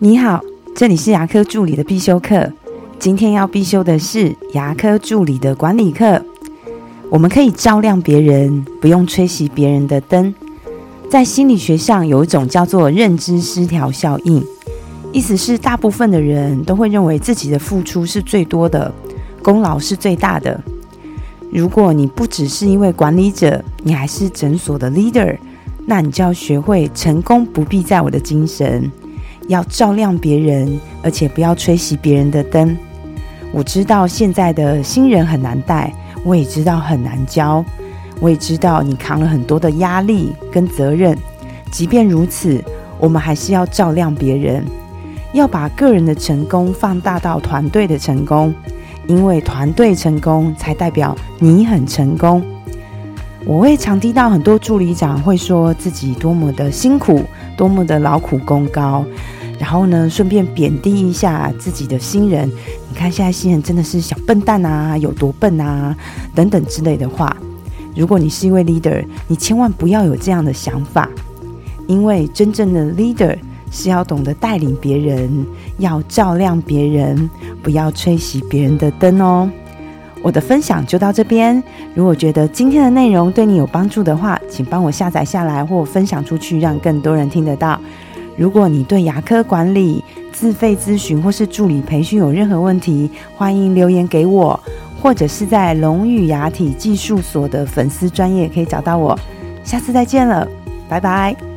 你好，这里是牙科助理的必修课。今天要必修的是牙科助理的管理课。我们可以照亮别人，不用吹熄别人的灯。在心理学上有一种叫做认知失调效应，意思是大部分的人都会认为自己的付出是最多的，功劳是最大的。如果你不只是一位管理者，你还是诊所的 leader，那你就要学会成功不必在我的精神。要照亮别人，而且不要吹熄别人的灯。我知道现在的新人很难带，我也知道很难教，我也知道你扛了很多的压力跟责任。即便如此，我们还是要照亮别人，要把个人的成功放大到团队的成功，因为团队成功才代表你很成功。我会常听到很多助理长会说自己多么的辛苦，多么的劳苦功高。然后呢，顺便贬低一下自己的新人。你看现在新人真的是小笨蛋啊，有多笨啊，等等之类的话。如果你是一位 leader，你千万不要有这样的想法，因为真正的 leader 是要懂得带领别人，要照亮别人，不要吹熄别人的灯哦。我的分享就到这边。如果觉得今天的内容对你有帮助的话，请帮我下载下来或分享出去，让更多人听得到。如果你对牙科管理、自费咨询或是助理培训有任何问题，欢迎留言给我，或者是在龙宇牙体技术所的粉丝专业可以找到我。下次再见了，拜拜。